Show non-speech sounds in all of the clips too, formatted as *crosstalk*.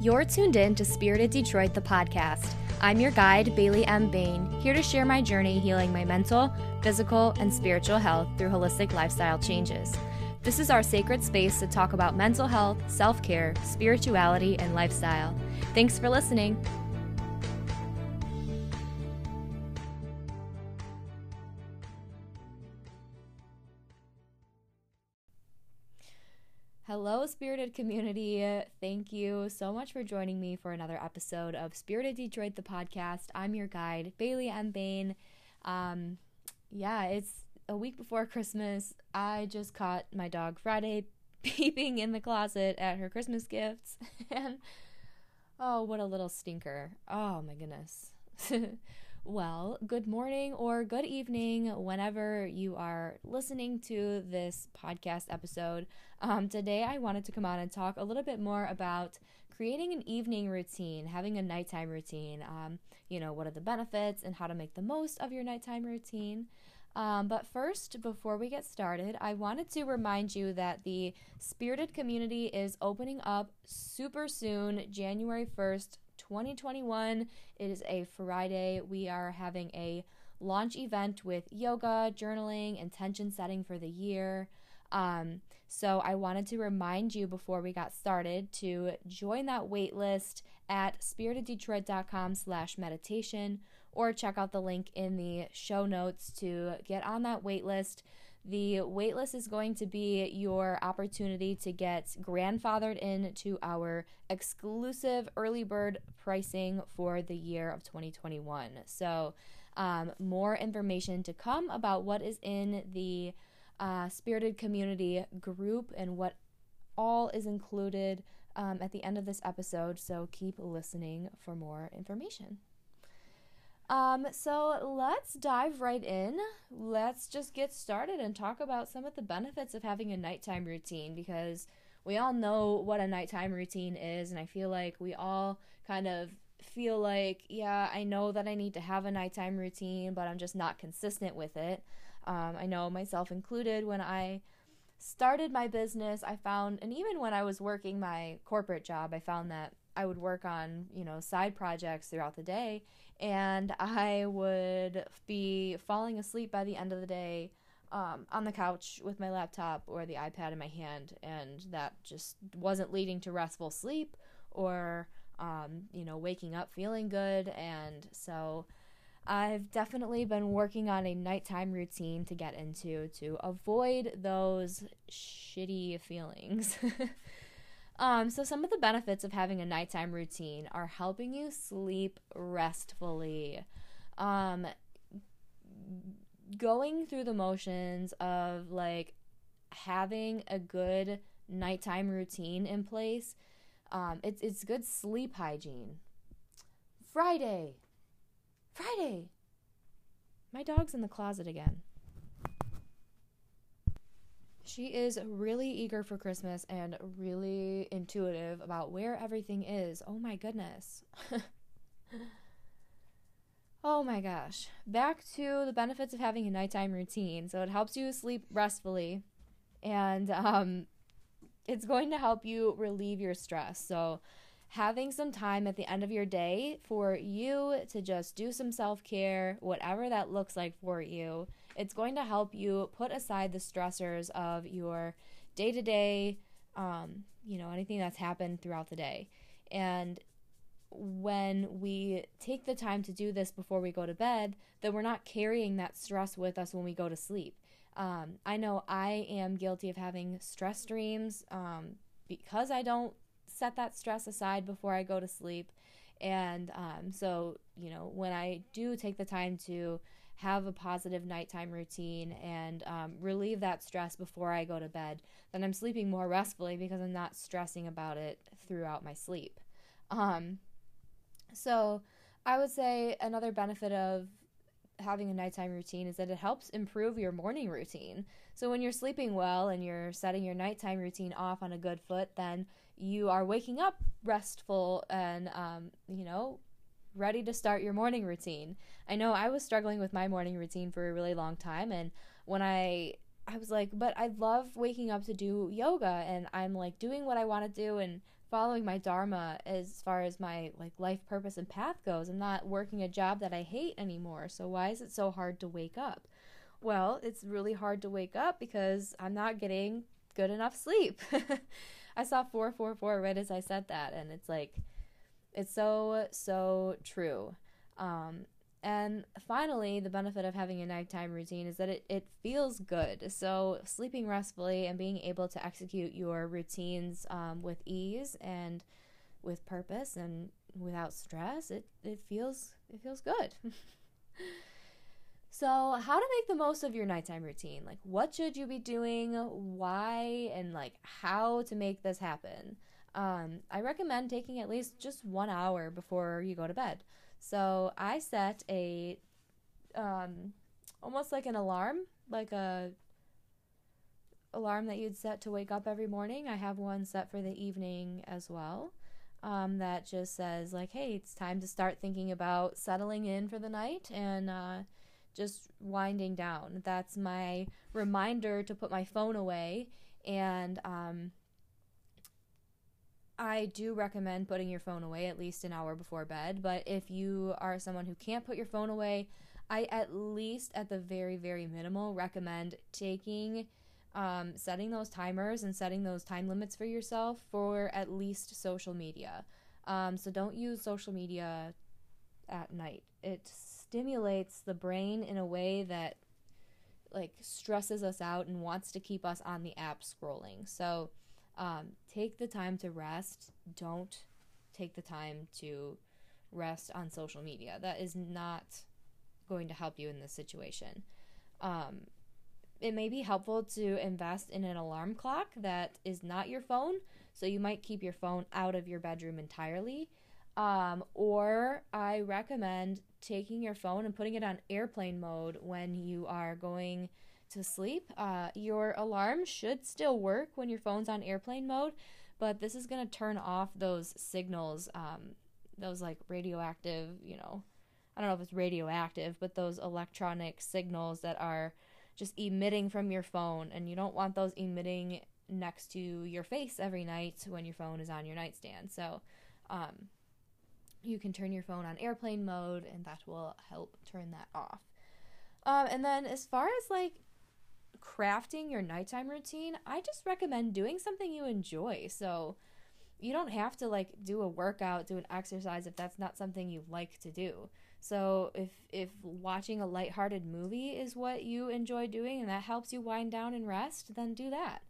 You're tuned in to Spirited Detroit, the podcast. I'm your guide, Bailey M. Bain, here to share my journey healing my mental, physical, and spiritual health through holistic lifestyle changes. This is our sacred space to talk about mental health, self care, spirituality, and lifestyle. Thanks for listening. Hello, Spirited community. Thank you so much for joining me for another episode of Spirited Detroit, the podcast. I'm your guide, Bailey M. Bain. Um, yeah, it's a week before Christmas. I just caught my dog Friday *laughs* peeping in the closet at her Christmas gifts. *laughs* and oh, what a little stinker. Oh, my goodness. *laughs* Well, good morning or good evening whenever you are listening to this podcast episode. Um, today, I wanted to come on and talk a little bit more about creating an evening routine, having a nighttime routine. Um, you know, what are the benefits and how to make the most of your nighttime routine. Um, but first, before we get started, I wanted to remind you that the Spirited community is opening up super soon, January 1st, 2021. It is a Friday. We are having a launch event with yoga, journaling, intention setting for the year. Um, so I wanted to remind you before we got started to join that wait list at spiriteddetroit.com slash meditation or check out the link in the show notes to get on that wait list. The waitlist is going to be your opportunity to get grandfathered into our exclusive early bird pricing for the year of 2021. So, um, more information to come about what is in the uh, Spirited Community group and what all is included um, at the end of this episode. So, keep listening for more information. Um, so let's dive right in. Let's just get started and talk about some of the benefits of having a nighttime routine because we all know what a nighttime routine is, and I feel like we all kind of feel like, yeah, I know that I need to have a nighttime routine, but I'm just not consistent with it. Um, I know myself included when I started my business, I found, and even when I was working my corporate job, I found that I would work on, you know, side projects throughout the day and I would be falling asleep by the end of the day um, on the couch with my laptop or the iPad in my hand, and that just wasn't leading to restful sleep or um, you know waking up feeling good. And so I've definitely been working on a nighttime routine to get into to avoid those shitty feelings. *laughs* Um, so some of the benefits of having a nighttime routine are helping you sleep restfully. Um, going through the motions of like having a good nighttime routine in place. Um, it's it's good sleep hygiene. Friday. Friday. My dog's in the closet again. She is really eager for Christmas and really intuitive about where everything is. Oh my goodness. *laughs* oh my gosh. Back to the benefits of having a nighttime routine. So it helps you sleep restfully and um, it's going to help you relieve your stress. So having some time at the end of your day for you to just do some self care, whatever that looks like for you. It's going to help you put aside the stressors of your day to day, you know, anything that's happened throughout the day. And when we take the time to do this before we go to bed, then we're not carrying that stress with us when we go to sleep. Um, I know I am guilty of having stress dreams um, because I don't set that stress aside before I go to sleep. And um, so, you know, when I do take the time to have a positive nighttime routine and um, relieve that stress before I go to bed, then I'm sleeping more restfully because I'm not stressing about it throughout my sleep. Um, so, I would say another benefit of having a nighttime routine is that it helps improve your morning routine. So when you're sleeping well and you're setting your nighttime routine off on a good foot, then you are waking up restful and um, you know ready to start your morning routine. I know I was struggling with my morning routine for a really long time and when I I was like, but I love waking up to do yoga and I'm like doing what I want to do and following my dharma as far as my like life purpose and path goes. I'm not working a job that I hate anymore. So why is it so hard to wake up? Well, it's really hard to wake up because I'm not getting good enough sleep. *laughs* I saw 444 right as I said that and it's like it's so so true. Um and finally, the benefit of having a nighttime routine is that it, it feels good. So, sleeping restfully and being able to execute your routines um, with ease and with purpose and without stress, it, it feels it feels good. *laughs* so, how to make the most of your nighttime routine? Like, what should you be doing? Why? And like, how to make this happen? Um, I recommend taking at least just one hour before you go to bed. So I set a um, almost like an alarm, like a alarm that you'd set to wake up every morning. I have one set for the evening as well. Um, that just says like, hey, it's time to start thinking about settling in for the night and uh, just winding down. That's my reminder to put my phone away and um, I do recommend putting your phone away at least an hour before bed. But if you are someone who can't put your phone away, I at least, at the very, very minimal, recommend taking, um, setting those timers and setting those time limits for yourself for at least social media. Um, so don't use social media at night. It stimulates the brain in a way that like stresses us out and wants to keep us on the app scrolling. So um, take the time to rest. Don't take the time to rest on social media. That is not going to help you in this situation. Um, it may be helpful to invest in an alarm clock that is not your phone. So you might keep your phone out of your bedroom entirely. Um, or I recommend taking your phone and putting it on airplane mode when you are going to sleep. Uh, your alarm should still work when your phone's on airplane mode, but this is going to turn off those signals, um, those like radioactive, you know, I don't know if it's radioactive, but those electronic signals that are just emitting from your phone, and you don't want those emitting next to your face every night when your phone is on your nightstand. So, um, you can turn your phone on airplane mode, and that will help turn that off. Um, and then as far as like crafting your nighttime routine, I just recommend doing something you enjoy. So you don't have to like do a workout, do an exercise if that's not something you like to do. So if if watching a lighthearted movie is what you enjoy doing and that helps you wind down and rest, then do that.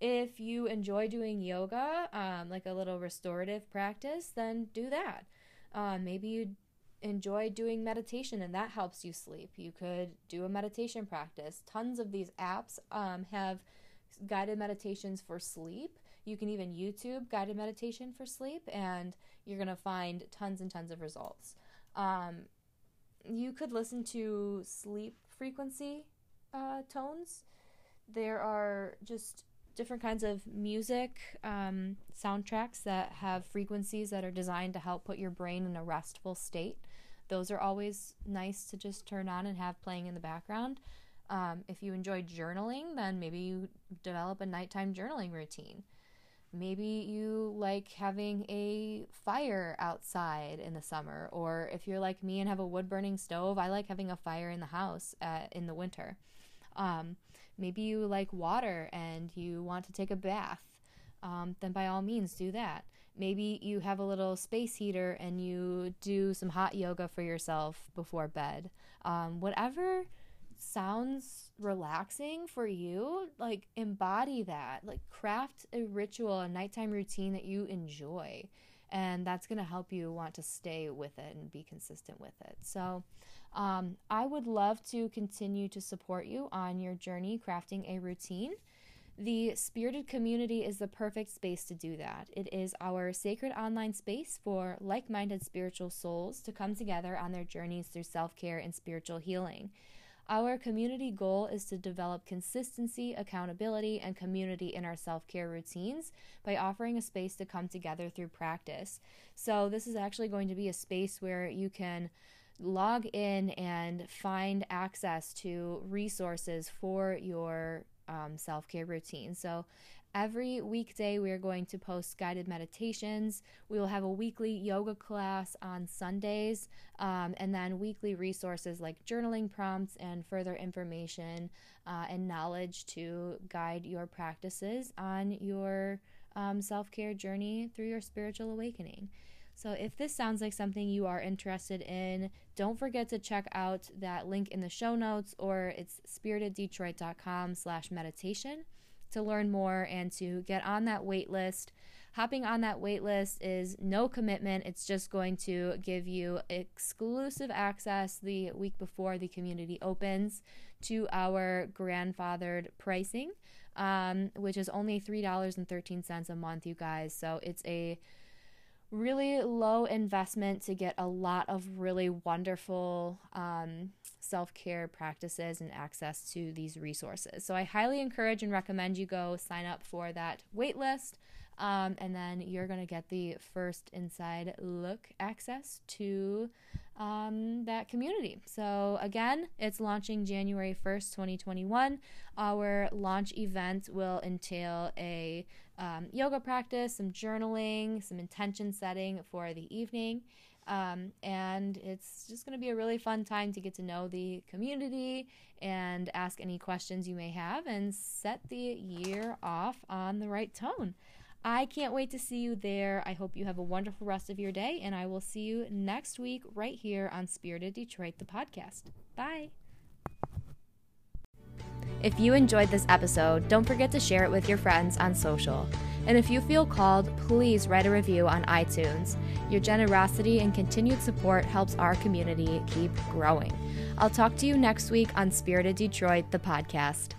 If you enjoy doing yoga, um, like a little restorative practice, then do that. Uh, maybe you enjoy doing meditation and that helps you sleep. You could do a meditation practice. Tons of these apps um, have guided meditations for sleep. You can even YouTube guided meditation for sleep, and you're going to find tons and tons of results. Um, you could listen to sleep frequency uh, tones. There are just different kinds of music um, soundtracks that have frequencies that are designed to help put your brain in a restful state. Those are always nice to just turn on and have playing in the background. Um, if you enjoy journaling, then maybe you develop a nighttime journaling routine. Maybe you like having a fire outside in the summer, or if you're like me and have a wood burning stove, I like having a fire in the house uh, in the winter. Um, maybe you like water and you want to take a bath, um, then by all means do that. Maybe you have a little space heater and you do some hot yoga for yourself before bed. Um, whatever sounds relaxing for you, like embody that. Like craft a ritual, a nighttime routine that you enjoy. And that's going to help you want to stay with it and be consistent with it. So, um, I would love to continue to support you on your journey crafting a routine. The Spirited Community is the perfect space to do that. It is our sacred online space for like minded spiritual souls to come together on their journeys through self care and spiritual healing. Our community goal is to develop consistency, accountability, and community in our self care routines by offering a space to come together through practice. So, this is actually going to be a space where you can log in and find access to resources for your um, self care routine. So, every weekday, we are going to post guided meditations. We will have a weekly yoga class on Sundays, um, and then weekly resources like journaling prompts and further information uh, and knowledge to guide your practices on your um, self care journey through your spiritual awakening. So if this sounds like something you are interested in, don't forget to check out that link in the show notes or it's spiriteddetroit.com slash meditation to learn more and to get on that wait list. Hopping on that wait list is no commitment. It's just going to give you exclusive access the week before the community opens to our grandfathered pricing, um, which is only $3.13 a month, you guys. So it's a really low investment to get a lot of really wonderful um, self care practices and access to these resources. So I highly encourage and recommend you go sign up for that waitlist. Um, and then you're going to get the first inside look access to um, that community. So, again, it's launching January 1st, 2021. Our launch event will entail a um, yoga practice, some journaling, some intention setting for the evening. Um, and it's just going to be a really fun time to get to know the community and ask any questions you may have and set the year off on the right tone. I can't wait to see you there. I hope you have a wonderful rest of your day, and I will see you next week right here on Spirited Detroit, the podcast. Bye. If you enjoyed this episode, don't forget to share it with your friends on social. And if you feel called, please write a review on iTunes. Your generosity and continued support helps our community keep growing. I'll talk to you next week on Spirited Detroit, the podcast.